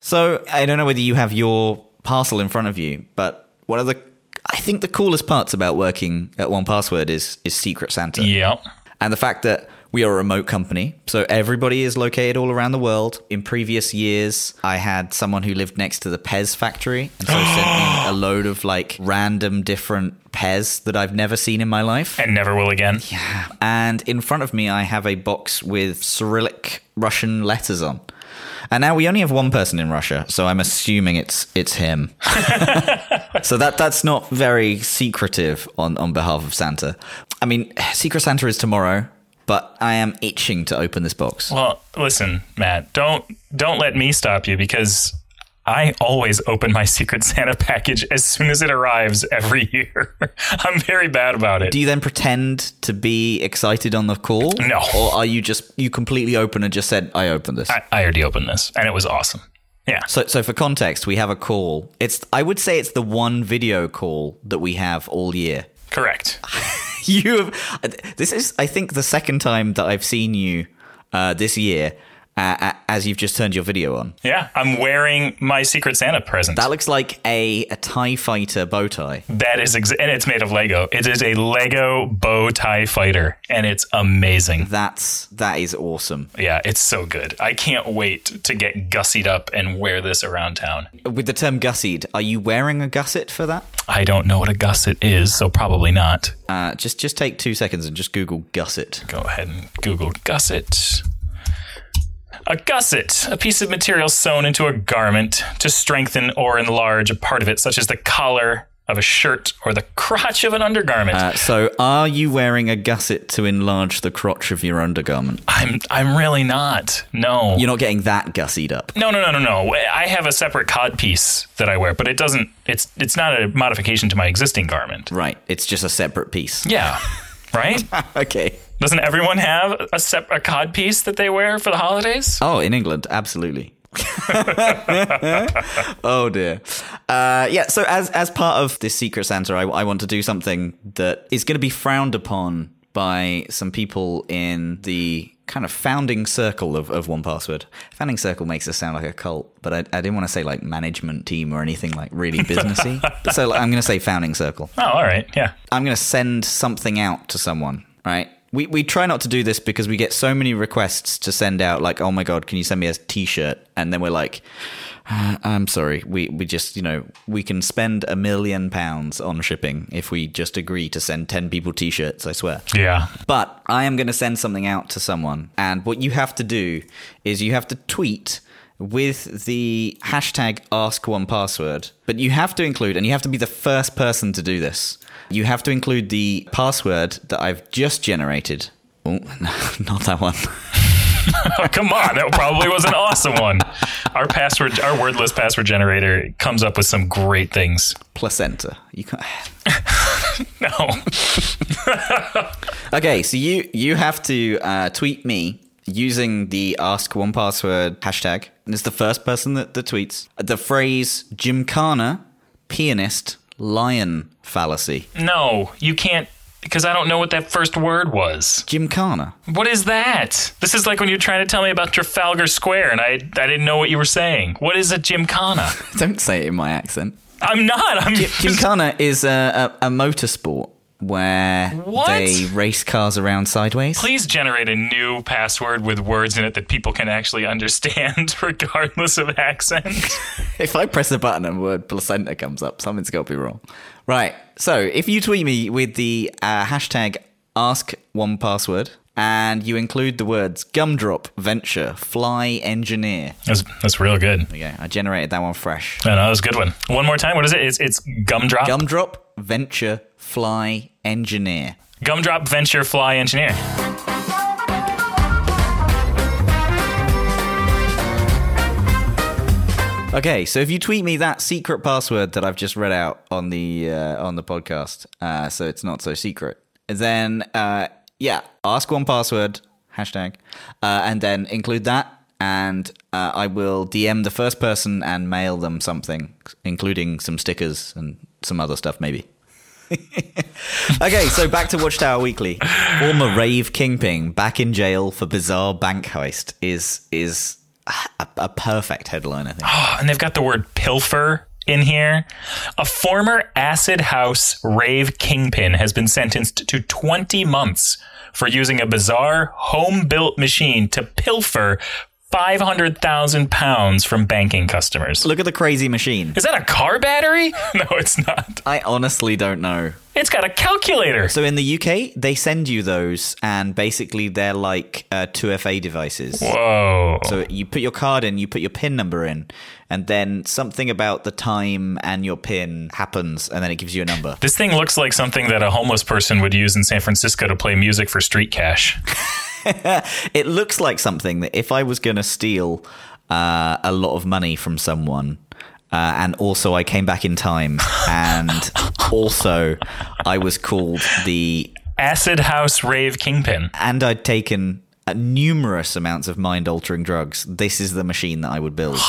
So I don't know whether you have your parcel in front of you, but one of the I think the coolest parts about working at One Password is is Secret Santa. Yeah. And the fact that we are a remote company, so everybody is located all around the world. In previous years, I had someone who lived next to the Pez factory, and so sent me a load of like random different Pez that I've never seen in my life. And never will again. Yeah. And in front of me, I have a box with Cyrillic Russian letters on. And now we only have one person in Russia, so I'm assuming it's it's him. so that that's not very secretive on on behalf of Santa. I mean, Secret Santa is tomorrow, but I am itching to open this box. Well, listen, Matt, don't don't let me stop you because I always open my Secret Santa package as soon as it arrives every year. I'm very bad about it. Do you then pretend to be excited on the call? No. Or are you just you completely open and just said I opened this? I, I already opened this and it was awesome. Yeah. So, so for context, we have a call. It's I would say it's the one video call that we have all year. Correct. You have this is I think the second time that I've seen you uh, this year uh, as you've just turned your video on. Yeah, I'm wearing my Secret Santa present. That looks like a, a TIE fighter bow tie. That is, ex- and it's made of Lego. It is a Lego bow tie fighter, and it's amazing. That's that is awesome. Yeah, it's so good. I can't wait to get gussied up and wear this around town. With the term gussied, are you wearing a gusset for that? I don't know what a gusset is, so probably not. Uh, just just take two seconds and just Google gusset. Go ahead and Google gusset. A gusset, a piece of material sewn into a garment to strengthen or enlarge a part of it, such as the collar of a shirt or the crotch of an undergarment. Uh, so, are you wearing a gusset to enlarge the crotch of your undergarment? I'm I'm really not. No. You're not getting that gussied up. no, no, no, no, no. I have a separate cod piece that I wear, but it doesn't it's it's not a modification to my existing garment. Right. It's just a separate piece. Yeah. Right? Okay. Doesn't everyone have a sep- a cod piece that they wear for the holidays? Oh, in England, absolutely. oh dear. Uh, yeah. So as as part of this Secret Santa, I, I want to do something that is going to be frowned upon by some people in the kind of founding circle of, of One Password. Founding circle makes us sound like a cult, but I, I didn't want to say like management team or anything like really businessy. so like, I'm going to say founding circle. Oh, all right. Yeah. I'm going to send something out to someone, right? We, we try not to do this because we get so many requests to send out, like, oh my God, can you send me a t shirt? And then we're like, "Uh, I'm sorry, we, we just, you know, we can spend a million pounds on shipping if we just agree to send 10 people t shirts, I swear. Yeah. But I am going to send something out to someone. And what you have to do is you have to tweet with the hashtag AskOnePassword. But you have to include, and you have to be the first person to do this. You have to include the password that I've just generated. Oh, no, not that one. Come on. That probably was an awesome one. Our password, our wordless password generator comes up with some great things. Placenta. You can't. No. Okay, so you you have to uh, tweet me using the Ask One Password hashtag. And it's the first person that, that tweets the phrase Gymkhana pianist lion fallacy. No, you can't because I don't know what that first word was. Gymkhana. What is that? This is like when you're trying to tell me about Trafalgar Square and I I didn't know what you were saying. What is a gymkhana? Don't say it in my accent. I'm not. I'm Gymkhana is a, a, a motorsport where What? they race cars around sideways. Please generate a new password with words in it that people can actually understand, regardless of accent. If I press a button and word placenta comes up, something's got to be wrong. Right. So if you tweet me with the uh, hashtag ask one password and you include the words gumdrop, venture, fly, engineer. That's, that's real good. There you go. I generated that one fresh. No, that was a good one. One more time. What is it? It's, it's gumdrop. Gumdrop, venture, fly, engineer. gumdrop Venture Fly Engineer. Okay, so if you tweet me that secret password that I've just read out on the uh, on the podcast, uh, so it's not so secret, then uh, yeah, ask one password hashtag, uh, and then include that, and uh, I will DM the first person and mail them something, including some stickers and some other stuff, maybe. okay, so back to Watchtower Weekly. Former rave kingpin back in jail for bizarre bank heist is is a, a perfect headline. I think. Oh, and they've got the word pilfer in here. A former acid house rave kingpin has been sentenced to 20 months for using a bizarre home built machine to pilfer 500,000 pounds from banking customers. Look at the crazy machine. Is that a car battery? No, it's not. I honestly don't know. It's got a calculator. So in the UK, they send you those, and basically they're like uh, 2FA devices. Whoa. So you put your card in, you put your PIN number in, and then something about the time and your PIN happens, and then it gives you a number. This thing looks like something that a homeless person would use in San Francisco to play music for street cash. it looks like something that if I was going to steal uh, a lot of money from someone, uh, and also I came back in time, and also I was called the Acid House Rave Kingpin. and I'd taken numerous amounts of mind altering drugs. This is the machine that I would build.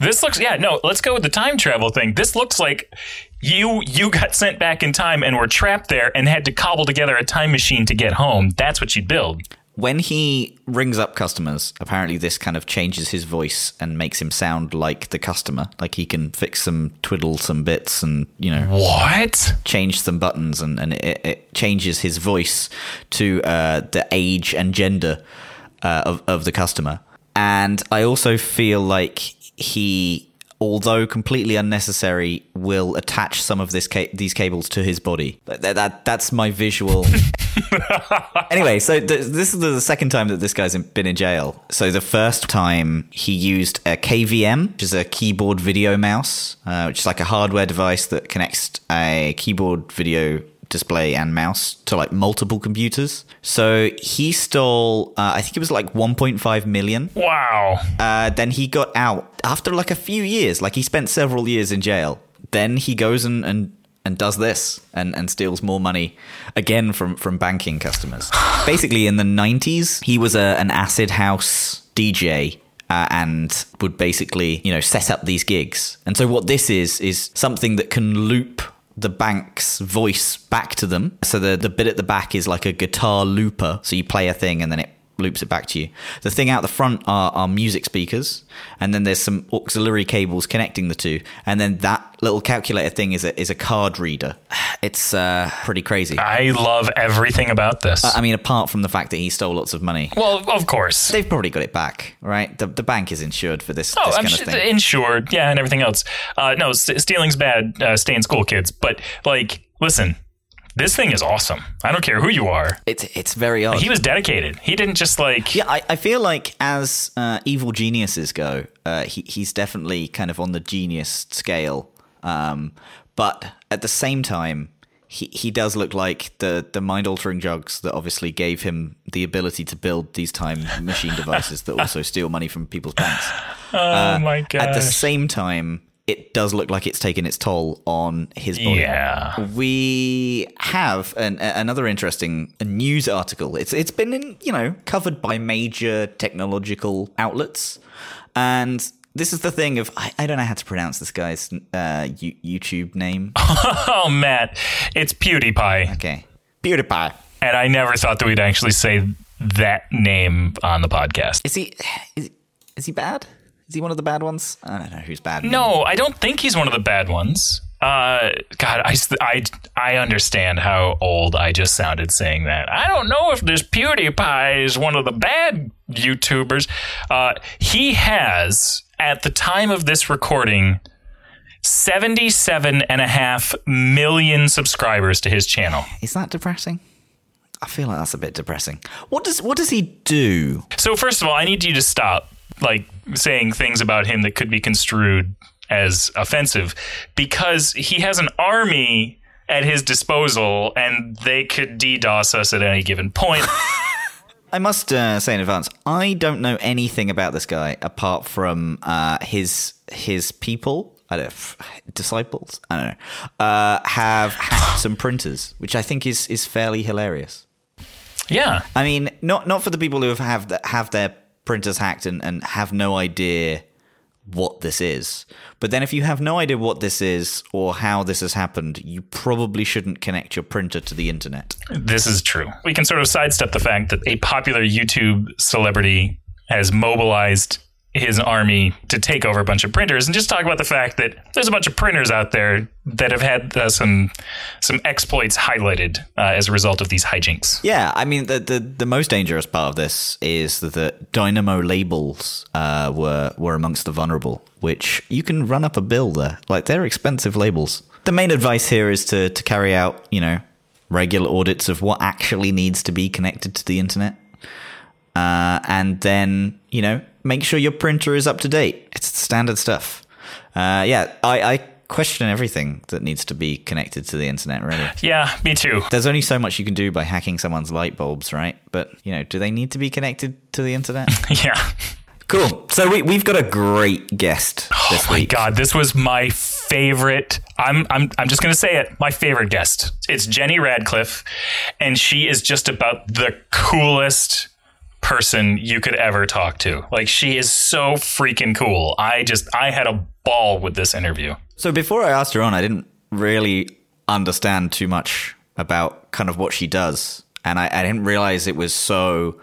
This looks yeah, no, let's go with the time travel thing. This looks like you you got sent back in time and were trapped there and had to cobble together a time machine to get home. That's what you'd build. When he rings up customers, apparently this kind of changes his voice and makes him sound like the customer. Like he can fix some, twiddle some bits and, you know, What? change some buttons and, and it, it changes his voice to uh, the age and gender uh, of, of the customer. And I also feel like he, although completely unnecessary, will attach some of this ca- these cables to his body. That, that, that- that's my visual. anyway, so th- this is the second time that this guy's in- been in jail. So the first time he used a KVM, which is a keyboard video mouse, uh, which is like a hardware device that connects a keyboard video display and mouse to like multiple computers. So he stole, uh, I think it was like 1.5 million. Wow. Uh, then he got out after like a few years. Like he spent several years in jail. Then he goes and and, and does this and, and steals more money again from from banking customers. Basically, in the nineties, he was a, an acid house DJ. Uh, and would basically, you know, set up these gigs. And so, what this is is something that can loop the bank's voice back to them. So the the bit at the back is like a guitar looper. So you play a thing and then it loops it back to you. The thing out the front are, are music speakers, and then there's some auxiliary cables connecting the two, and then that little calculator thing is a is a card reader. It's uh, pretty crazy. I love everything about this. I mean, apart from the fact that he stole lots of money. well, of course. They've probably got it back, right? The, the bank is insured for this, Oh, this I'm kind sure, of thing. insured, yeah, and everything else. Uh, no, st- stealing's bad. Uh, stay in school, kids. But like, listen, this thing is awesome. I don't care who you are. It's it's very odd. He was dedicated. He didn't just like. Yeah, I, I feel like as uh, evil geniuses go, uh, he he's definitely kind of on the genius scale. Um, but at the same time, he he does look like the the mind altering drugs that obviously gave him the ability to build these time machine devices that also steal money from people's banks. Oh my god. At the same time, it does look like it's taken its toll on his body. Yeah. We have an, a- another interesting news article. It's it's been in, you know covered by major technological outlets, and this is the thing of I, I don't know how to pronounce this guy's uh, you, YouTube name. Oh, Matt, it's PewDiePie, Okay, PewDiePie. and I never thought that we'd actually say that name on the podcast. Is he is, is he bad? Is he one of the bad ones? I don't know who's bad. No, I don't think he's one of the bad ones. Uh, God, I, I, I understand how old I just sounded saying that. I don't know if this PewDiePie is one of the bad YouTubers. Uh, he has, at the time of this recording, 77 and a half million subscribers to his channel. Is that depressing? I feel like that's a bit depressing. What does what does he do? So first of all, I need you to stop like saying things about him that could be construed as offensive because he has an army at his disposal and they could DDoS us at any given point. I must uh, say in advance, I don't know anything about this guy apart from uh, his his people. I don't f- disciples. I don't know. Uh, have hacked some printers, which I think is is fairly hilarious. yeah. I mean, not not for the people who have have, the, have their printers hacked and, and have no idea what this is. But then, if you have no idea what this is or how this has happened, you probably shouldn't connect your printer to the internet. This is true. We can sort of sidestep the fact that a popular YouTube celebrity has mobilized his army to take over a bunch of printers and just talk about the fact that there's a bunch of printers out there that have had uh, some some exploits highlighted uh, as a result of these hijinks. Yeah, I mean the the, the most dangerous part of this is that Dymo labels uh, were were amongst the vulnerable, which you can run up a bill there. Like they're expensive labels. The main advice here is to to carry out you know regular audits of what actually needs to be connected to the internet. Uh, and then, you know, make sure your printer is up to date. It's standard stuff. Uh, yeah, I, I question everything that needs to be connected to the internet, really. Yeah, me too. There's only so much you can do by hacking someone's light bulbs, right? But, you know, do they need to be connected to the internet? yeah. Cool. So we, we've got a great guest this Oh my week. god, this was my favorite. I'm I'm I'm just gonna say it. My favorite guest. It's Jenny Radcliffe, and she is just about the coolest person you could ever talk to. Like she is so freaking cool. I just I had a ball with this interview. So before I asked her on, I didn't really understand too much about kind of what she does, and I, I didn't realize it was so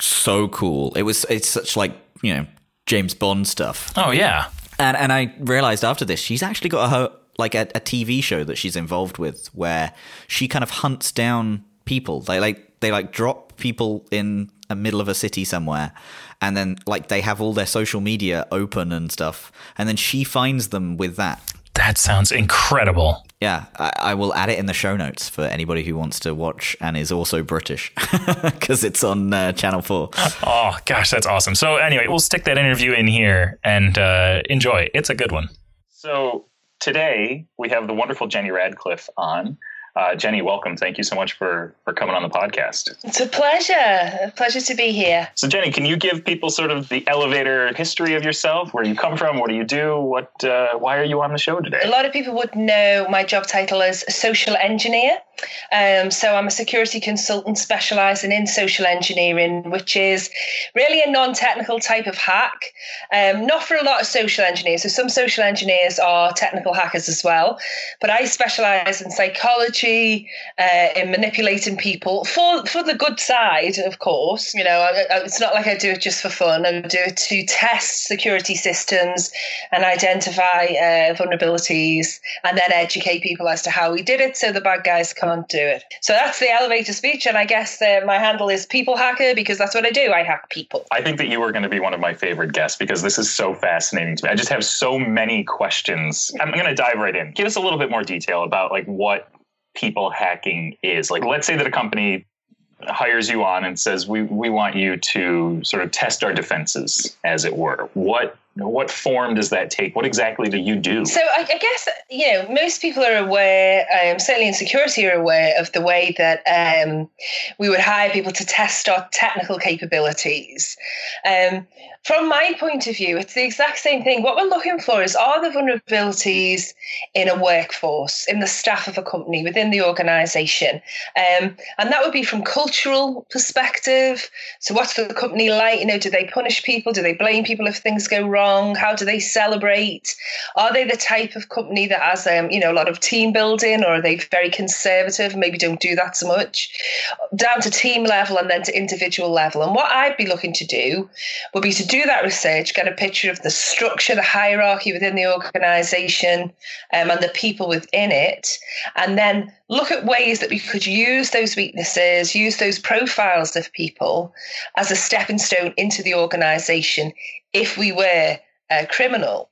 so cool. It was it's such like you know James Bond stuff, Oh yeah. and and I realized after this she's actually got a ho- like a, a TV show that she's involved with where she kind of hunts down people. They like they like drop people in the middle of a city somewhere, and then like they have all their social media open and stuff, and then she finds them with that. That sounds incredible. Yeah, I, I will add it in the show notes for anybody who wants to watch and is also British because it's on uh, Channel 4. Oh gosh, that's awesome. So anyway, we'll stick that interview in here and uh, enjoy. It's a good one. So today we have the wonderful Jenny Radcliffe on. Uh, Jenny, welcome. Thank you so much for for coming on the podcast. It's a pleasure. A pleasure to be here. So Jenny, can you give people sort of the elevator history of yourself? Where you come from? What do you do? What? Uh, why are you on the show today? A lot of people would know my job title as social engineer. Um, so I'm a security consultant specialising in social engineering, which is really a non-technical type of hack. Um, not for a lot of social engineers. So some social engineers are technical hackers as well, but I specialise in psychology, uh, in manipulating people for for the good side, of course. You know, I, I, it's not like I do it just for fun. I do it to test security systems and identify uh, vulnerabilities, and then educate people as to how we did it, so the bad guys can't do it. So that's the elevator speech, and I guess uh, my handle is people hacker because that's what I do. I hack people. I think that you are going to be one of my favorite guests because this is so fascinating to me. I just have so many questions. I'm going to dive right in. Give us a little bit more detail about like what people hacking is. Like, let's say that a company hires you on and says, "We we want you to sort of test our defenses, as it were." What what form does that take? What exactly do you do? So I, I guess you know most people are aware, um, certainly in security, are aware of the way that um, we would hire people to test our technical capabilities. Um, from my point of view, it's the exact same thing. What we're looking for is are the vulnerabilities in a workforce, in the staff of a company, within the organisation, um, and that would be from cultural perspective. So what's the company like? You know, do they punish people? Do they blame people if things go wrong? How do they celebrate? Are they the type of company that has, um, you know, a lot of team building, or are they very conservative? Maybe don't do that so much. Down to team level and then to individual level. And what I'd be looking to do would be to do that research, get a picture of the structure, the hierarchy within the organisation, um, and the people within it, and then look at ways that we could use those weaknesses, use those profiles of people as a stepping stone into the organisation if we were a criminal.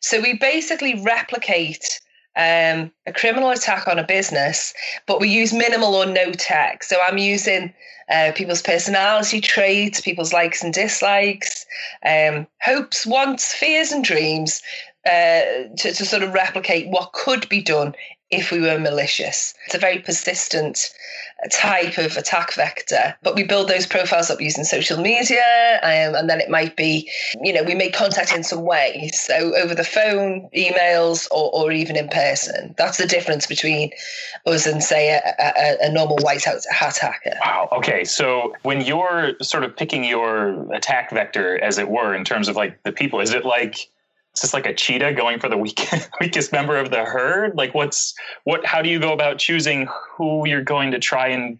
So we basically replicate um, a criminal attack on a business, but we use minimal or no tech. So I'm using uh, people's personality traits, people's likes and dislikes, um, hopes, wants, fears, and dreams uh, to, to sort of replicate what could be done if we were malicious. It's a very persistent type of attack vector, but we build those profiles up using social media, um, and then it might be, you know, we make contact in some way. So over the phone, emails, or, or even in person. That's the difference between us and, say, a, a, a normal white hat hacker. Wow. Okay. So when you're sort of picking your attack vector, as it were, in terms of like the people, is it like is this like a cheetah going for the weak, weakest member of the herd? Like, what's what? How do you go about choosing who you're going to try and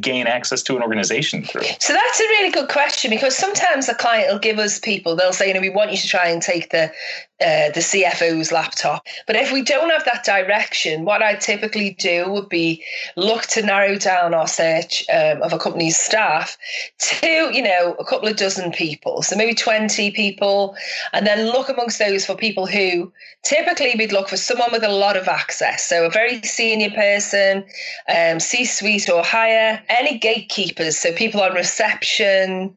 gain access to an organization through? So that's a really good question because sometimes the client will give us people, they'll say, you know, we want you to try and take the uh, the CFO's laptop. But if we don't have that direction, what I typically do would be look to narrow down our search um, of a company's staff to, you know, a couple of dozen people. So maybe 20 people, and then look amongst those for people who typically we'd look for someone with a lot of access. So a very senior person, um, C suite or higher, any gatekeepers. So people on reception,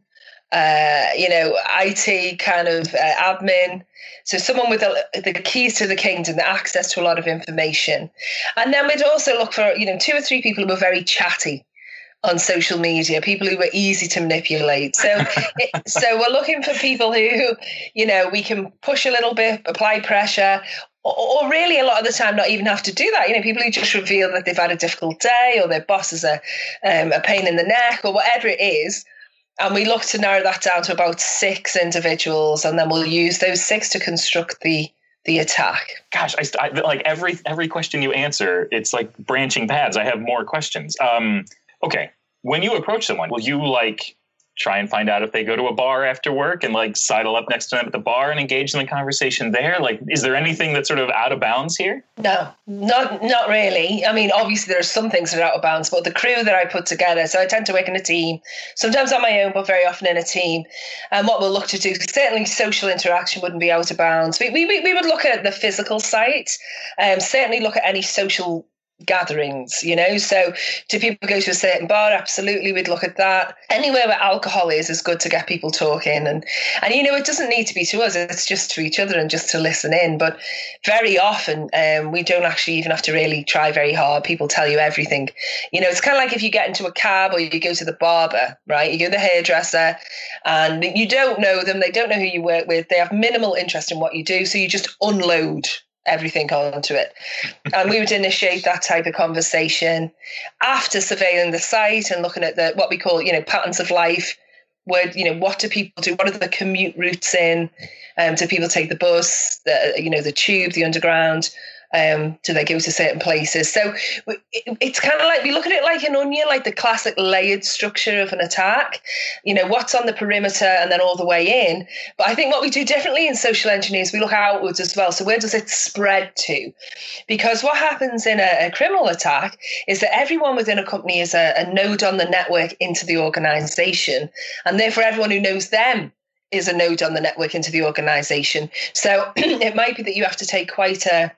uh, you know, IT kind of uh, admin. So someone with a, the keys to the kingdom, the access to a lot of information, and then we'd also look for you know two or three people who were very chatty on social media, people who were easy to manipulate. So, it, so we're looking for people who, you know, we can push a little bit, apply pressure, or, or, really a lot of the time not even have to do that. You know, people who just reveal that they've had a difficult day or their boss is a, um, a pain in the neck or whatever it is. And we look to narrow that down to about six individuals, and then we'll use those six to construct the the attack. Gosh, I, I like every every question you answer. It's like branching paths. I have more questions. Um, okay, when you approach someone, will you like try and find out if they go to a bar after work and like sidle up next to them at the bar and engage in the conversation there? Like, is there anything that's sort of out of bounds here? No, not not really. I mean, obviously there are some things that are out of bounds, but the crew that I put together, so I tend to work in a team, sometimes on my own, but very often in a team. And what we'll look to do, certainly social interaction wouldn't be out of bounds. We, we, we would look at the physical site, um, certainly look at any social gatherings, you know. So, do people go to a certain bar? Absolutely, we'd look at that. Anywhere where alcohol is is good to get people talking, and and you know, it doesn't need to be to us; it's just to each other and just to listen in. But very often, um, we don't actually even have to really try very hard. People tell you everything. You know, it's kind of like if you get into a cab or you go to the barber, right? You go to the hairdresser, and you don't know them; they don't know who you work with. They have minimal interest in what you do, so you just unload everything onto it. and we would initiate that type of conversation after surveilling the site and looking at the what we call, you know, patterns of life. Where you know what do people do? What are the commute routes in? Um, do people take the bus, the you know the tube, the underground? Um, do they go to certain places? So it's kind of like we look at it like an onion, like the classic layered structure of an attack. You know, what's on the perimeter and then all the way in. But I think what we do differently in social engineering is we look outwards as well. So where does it spread to? Because what happens in a, a criminal attack is that everyone within a company is a, a node on the network into the organization. And therefore, everyone who knows them is a node on the network into the organization. So it might be that you have to take quite a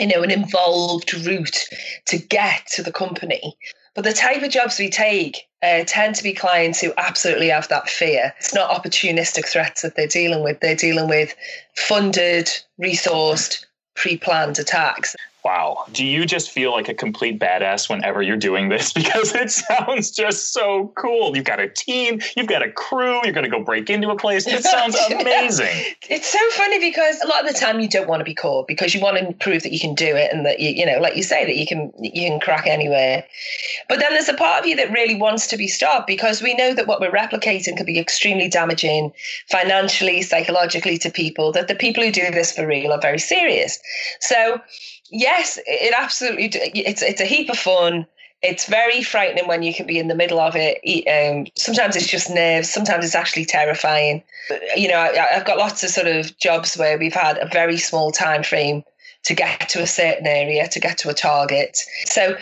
you know, an involved route to get to the company. But the type of jobs we take uh, tend to be clients who absolutely have that fear. It's not opportunistic threats that they're dealing with. They're dealing with funded, resourced, pre planned attacks. Wow. Do you just feel like a complete badass whenever you're doing this? Because it sounds just so cool. You've got a team, you've got a crew, you're going to go break into a place. It sounds amazing. it's so funny because a lot of the time you don't want to be caught because you want to prove that you can do it and that you, you know, like you say, that you can you can crack anywhere. But then there's a part of you that really wants to be stopped because we know that what we're replicating could be extremely damaging financially, psychologically to people. That the people who do this for real are very serious. So yes, it absolutely. It's it's a heap of fun. It's very frightening when you can be in the middle of it. Um, sometimes it's just nerves. Sometimes it's actually terrifying. You know, I, have got lots of sort of jobs where we've had a very small time frame to get to a certain area, to get to a target. So,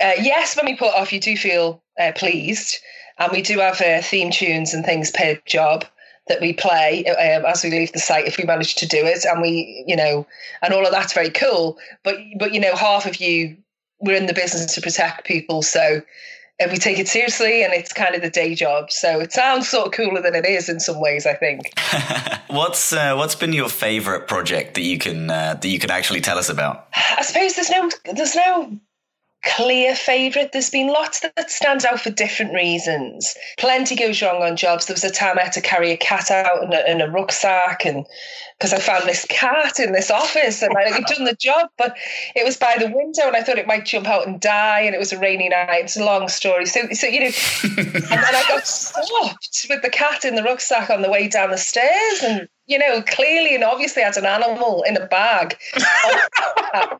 uh, yes, when we put off, you do feel uh, pleased, and we do have uh, theme tunes and things per job that we play um, as we leave the site if we manage to do it. And we you know and all of that's very cool. But but you know half of you we're in the business to protect people. So and we take it seriously and it's kind of the day job. So it sounds sort of cooler than it is in some ways i think. What's uh, what's been your favorite project that you can uh, that you can actually tell us about? I suppose there's no there's no clear favourite. There's been lots that stands out for different reasons. Plenty goes wrong on jobs. There was a time I had to carry a cat out in a, in a rucksack, and because I found this cat in this office, and I had done the job, but it was by the window, and I thought it might jump out and die, and it was a rainy night. It's a long story. So, so you know, and then I got stopped with the cat in the rucksack on the way down the stairs, and you know, clearly and obviously had an animal in a bag. Oh,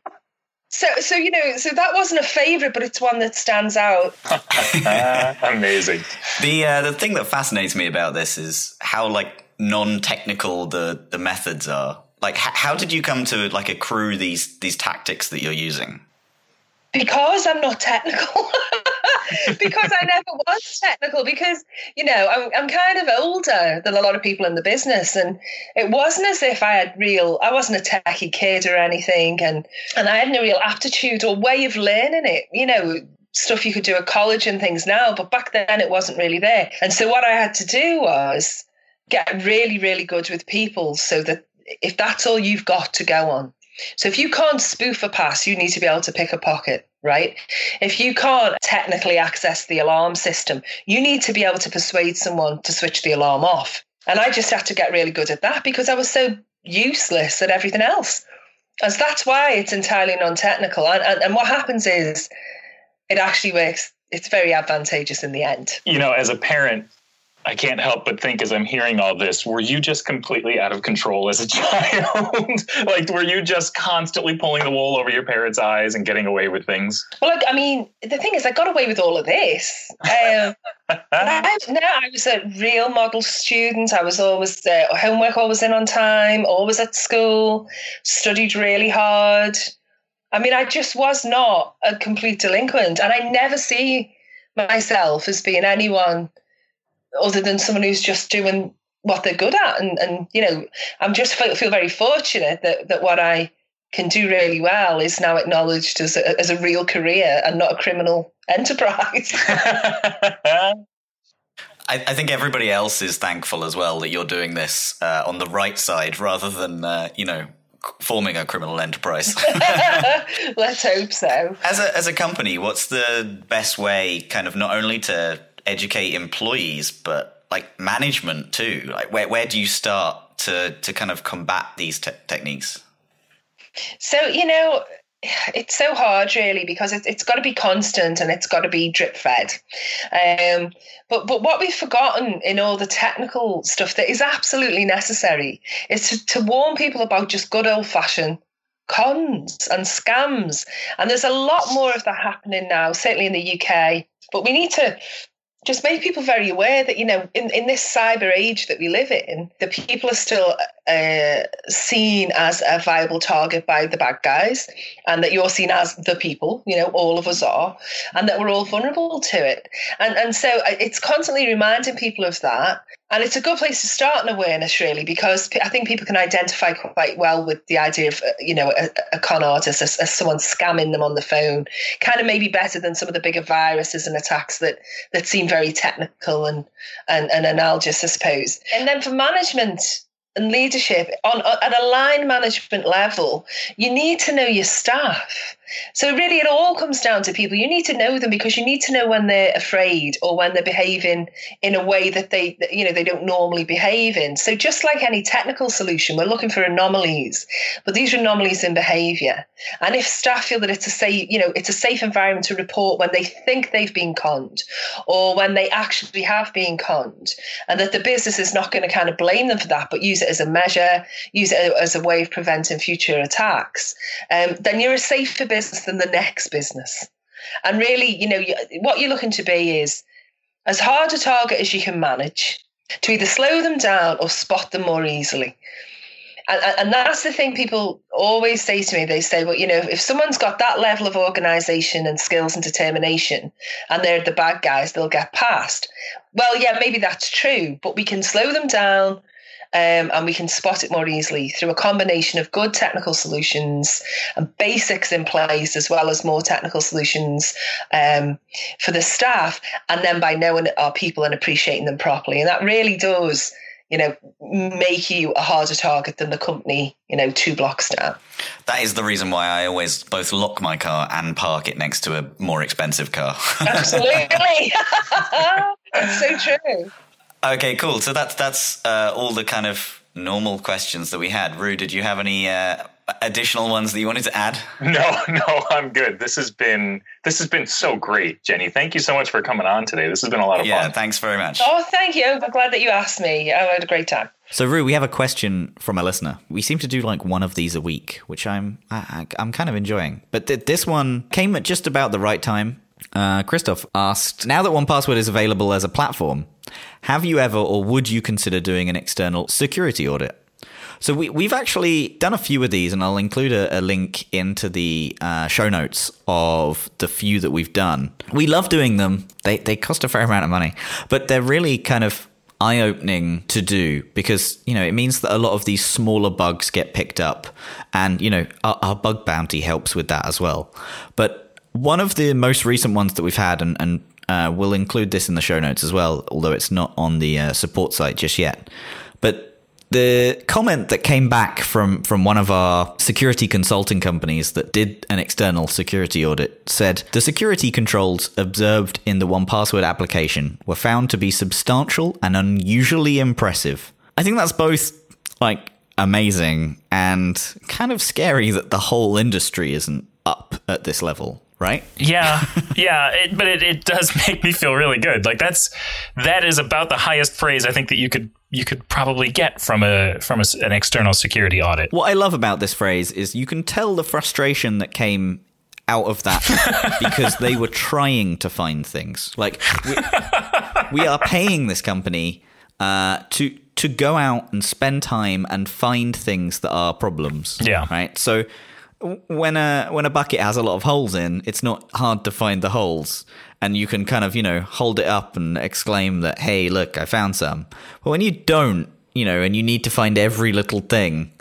So, so you know, so that wasn't a favorite, but it's one that stands out. Amazing. The uh, the thing that fascinates me about this is how like non-technical the the methods are. Like, h- how did you come to like accrue these these tactics that you're using? Because I'm not technical. because I never was technical. Because you know, I'm I'm kind of older than a lot of people in the business, and it wasn't as if I had real. I wasn't a techie kid or anything, and and I hadn't no real aptitude or way of learning it. You know, stuff you could do at college and things now, but back then it wasn't really there. And so what I had to do was get really, really good with people so that if that's all you've got to go on. So if you can't spoof a pass, you need to be able to pick a pocket, right? If you can't technically access the alarm system, you need to be able to persuade someone to switch the alarm off. And I just had to get really good at that because I was so useless at everything else. As that's why it's entirely non-technical. And, and, and what happens is it actually works. It's very advantageous in the end. You know, as a parent, I can't help but think as I'm hearing all this, were you just completely out of control as a child? like, were you just constantly pulling the wool over your parents' eyes and getting away with things? Well, like, I mean, the thing is, I got away with all of this. Um, I, no, I was a real model student. I was always uh, homework always in on time, always at school, studied really hard. I mean, I just was not a complete delinquent, and I never see myself as being anyone other than someone who's just doing what they're good at. And, and you know, I'm just feel, feel very fortunate that, that what I can do really well is now acknowledged as a, as a real career and not a criminal enterprise. I, I, think everybody else is thankful as well that you're doing this uh, on the right side rather than, uh, you know, forming a criminal enterprise. Let's hope so. As a as a company, what's the best way, kind of, not only to educate employees, but like management too. Like where where do you start to to kind of combat these te- techniques? So you know, it's so hard really because it's, it's got to be constant and it's got to be drip fed um, but but what we've forgotten in all the technical stuff that is absolutely necessary is to, to warn people about just good old fashioned cons and scams and there's a lot more of that happening now certainly in the uk but we need to just make people very aware that you know in, in this cyber age that we live in the people are still uh, seen as a viable target by the bad guys and that you're seen as the people you know all of us are and that we're all vulnerable to it. And and so uh, it's constantly reminding people of that and it's a good place to start an awareness, really, because I think people can identify quite well with the idea of, uh, you know, a, a con artist as, as, someone scamming them on the phone, kind of maybe better than some of the bigger viruses and attacks that that seem very technical and and, and analogous, I suppose. And then for management, and leadership on at a line management level, you need to know your staff. So really, it all comes down to people. You need to know them because you need to know when they're afraid or when they're behaving in a way that they, you know, they don't normally behave in. So just like any technical solution, we're looking for anomalies, but these are anomalies in behaviour. And if staff feel that it's a safe, you know, it's a safe environment to report when they think they've been conned or when they actually have been conned, and that the business is not going to kind of blame them for that, but use it as a measure, use it as a way of preventing future attacks, um, then you're a safer business than the next business. And really, you know, what you're looking to be is as hard a target as you can manage to either slow them down or spot them more easily. And, and that's the thing people always say to me. They say, well, you know, if someone's got that level of organization and skills and determination and they're the bad guys, they'll get past. Well, yeah, maybe that's true, but we can slow them down um, and we can spot it more easily through a combination of good technical solutions and basics in place, as well as more technical solutions um, for the staff, and then by knowing our people and appreciating them properly. And that really does you know, make you a harder target than the company, you know, two blocks down. That is the reason why I always both lock my car and park it next to a more expensive car. Absolutely. That's so true. Okay, cool. So that's that's uh, all the kind of normal questions that we had. Roo, did you have any uh, additional ones that you wanted to add? No, no, I'm good. This has been this has been so great, Jenny. Thank you so much for coming on today. This has been a lot of yeah, fun. thanks very much. Oh, thank you. I'm glad that you asked me. I had a great time. So, Roo, we have a question from a listener. We seem to do like one of these a week, which I'm I, I- I'm kind of enjoying. But th- this one came at just about the right time. Uh, Christoph asked, now that 1Password is available as a platform, have you ever or would you consider doing an external security audit? So we, we've actually done a few of these, and I'll include a, a link into the uh, show notes of the few that we've done. We love doing them. They they cost a fair amount of money, but they're really kind of eye opening to do because you know it means that a lot of these smaller bugs get picked up, and you know our, our bug bounty helps with that as well. But one of the most recent ones that we've had, and, and uh, we'll include this in the show notes as well, although it's not on the uh, support site just yet. But the comment that came back from from one of our security consulting companies that did an external security audit said the security controls observed in the one password application were found to be substantial and unusually impressive i think that's both like amazing and kind of scary that the whole industry isn't up at this level right Yeah, yeah, it, but it, it does make me feel really good. Like that's that is about the highest praise I think that you could you could probably get from a from a an external security audit. What I love about this phrase is you can tell the frustration that came out of that because they were trying to find things. Like we, we are paying this company uh, to to go out and spend time and find things that are problems. Yeah. Right. So when a when a bucket has a lot of holes in, it's not hard to find the holes, and you can kind of you know hold it up and exclaim that hey look I found some. But when you don't, you know, and you need to find every little thing,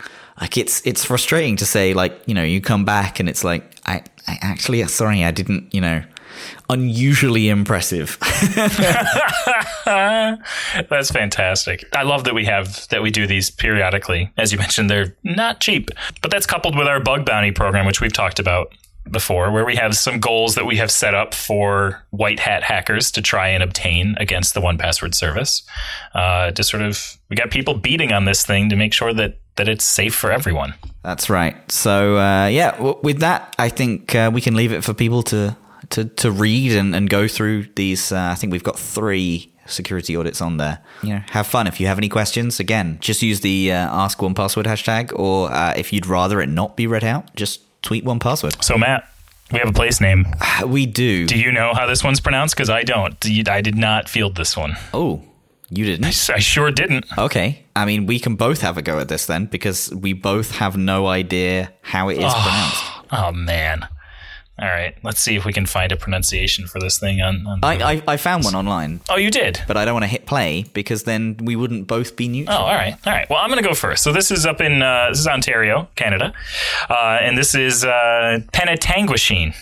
like it's it's frustrating to say like you know you come back and it's like I I actually sorry I didn't you know unusually impressive. That's fantastic. I love that we have that we do these periodically. As you mentioned, they're not cheap, but that's coupled with our bug bounty program, which we've talked about before, where we have some goals that we have set up for white hat hackers to try and obtain against the one password service. Uh, to sort of, we got people beating on this thing to make sure that that it's safe for everyone. That's right. So uh, yeah, w- with that, I think uh, we can leave it for people to to, to read and, and go through these. Uh, I think we've got three security audits on there. You know, have fun. If you have any questions, again, just use the uh, Ask One Password hashtag, or uh, if you'd rather it not be read out, just tweet One Password. So Matt, we have a place name. We do. Do you know how this one's pronounced? Because I don't. I did not field this one. oh, you didn't. I sure didn't. Okay. I mean, we can both have a go at this then, because we both have no idea how it is pronounced. Oh man. All right, let's see if we can find a pronunciation for this thing on. on I, I I found one online, oh, you did. but I don't want to hit play because then we wouldn't both be neutral. Oh, all right, all right. Well, I'm going to go first. So this is up in uh, this is Ontario, Canada, uh, and this is uh, Penetanguishene,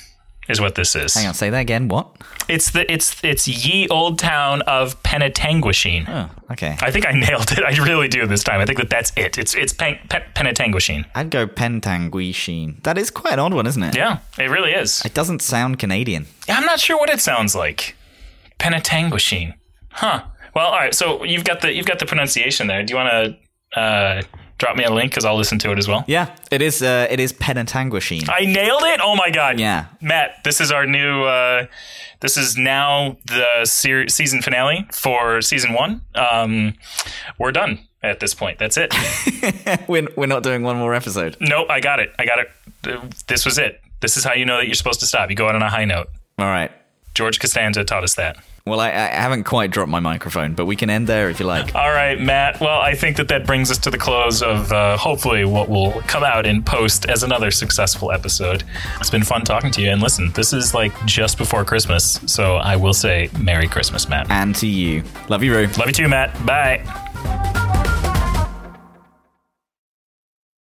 is what this is. Hang on, say that again. What? It's the it's it's ye old town of Penetanguishene. Oh, okay. I think I nailed it. I really do this time. I think that that's it. It's it's Pen, Pen, Penetanguishene. I'd go Pentanguishene. That is quite an odd one, isn't it? Yeah, it really is. It doesn't sound Canadian. Yeah, I'm not sure what it sounds like. Penetanguishene. Huh. Well, all right. So you've got the you've got the pronunciation there. Do you want to uh, drop me a link because I'll listen to it as well? Yeah, it is. Uh, it is Penetanguishene. I nailed it. Oh my god. Yeah. Matt, this is our new. Uh, this is now the ser- season finale for season one. Um, we're done at this point. That's it. we're, we're not doing one more episode. nope. I got it. I got it. This was it. This is how you know that you're supposed to stop. You go out on a high note. All right. George Costanza taught us that. Well, I, I haven't quite dropped my microphone, but we can end there if you like. All right, Matt. Well, I think that that brings us to the close of uh, hopefully what will come out in post as another successful episode. It's been fun talking to you. And listen, this is like just before Christmas. So I will say Merry Christmas, Matt. And to you. Love you, Roo. Love you too, Matt. Bye.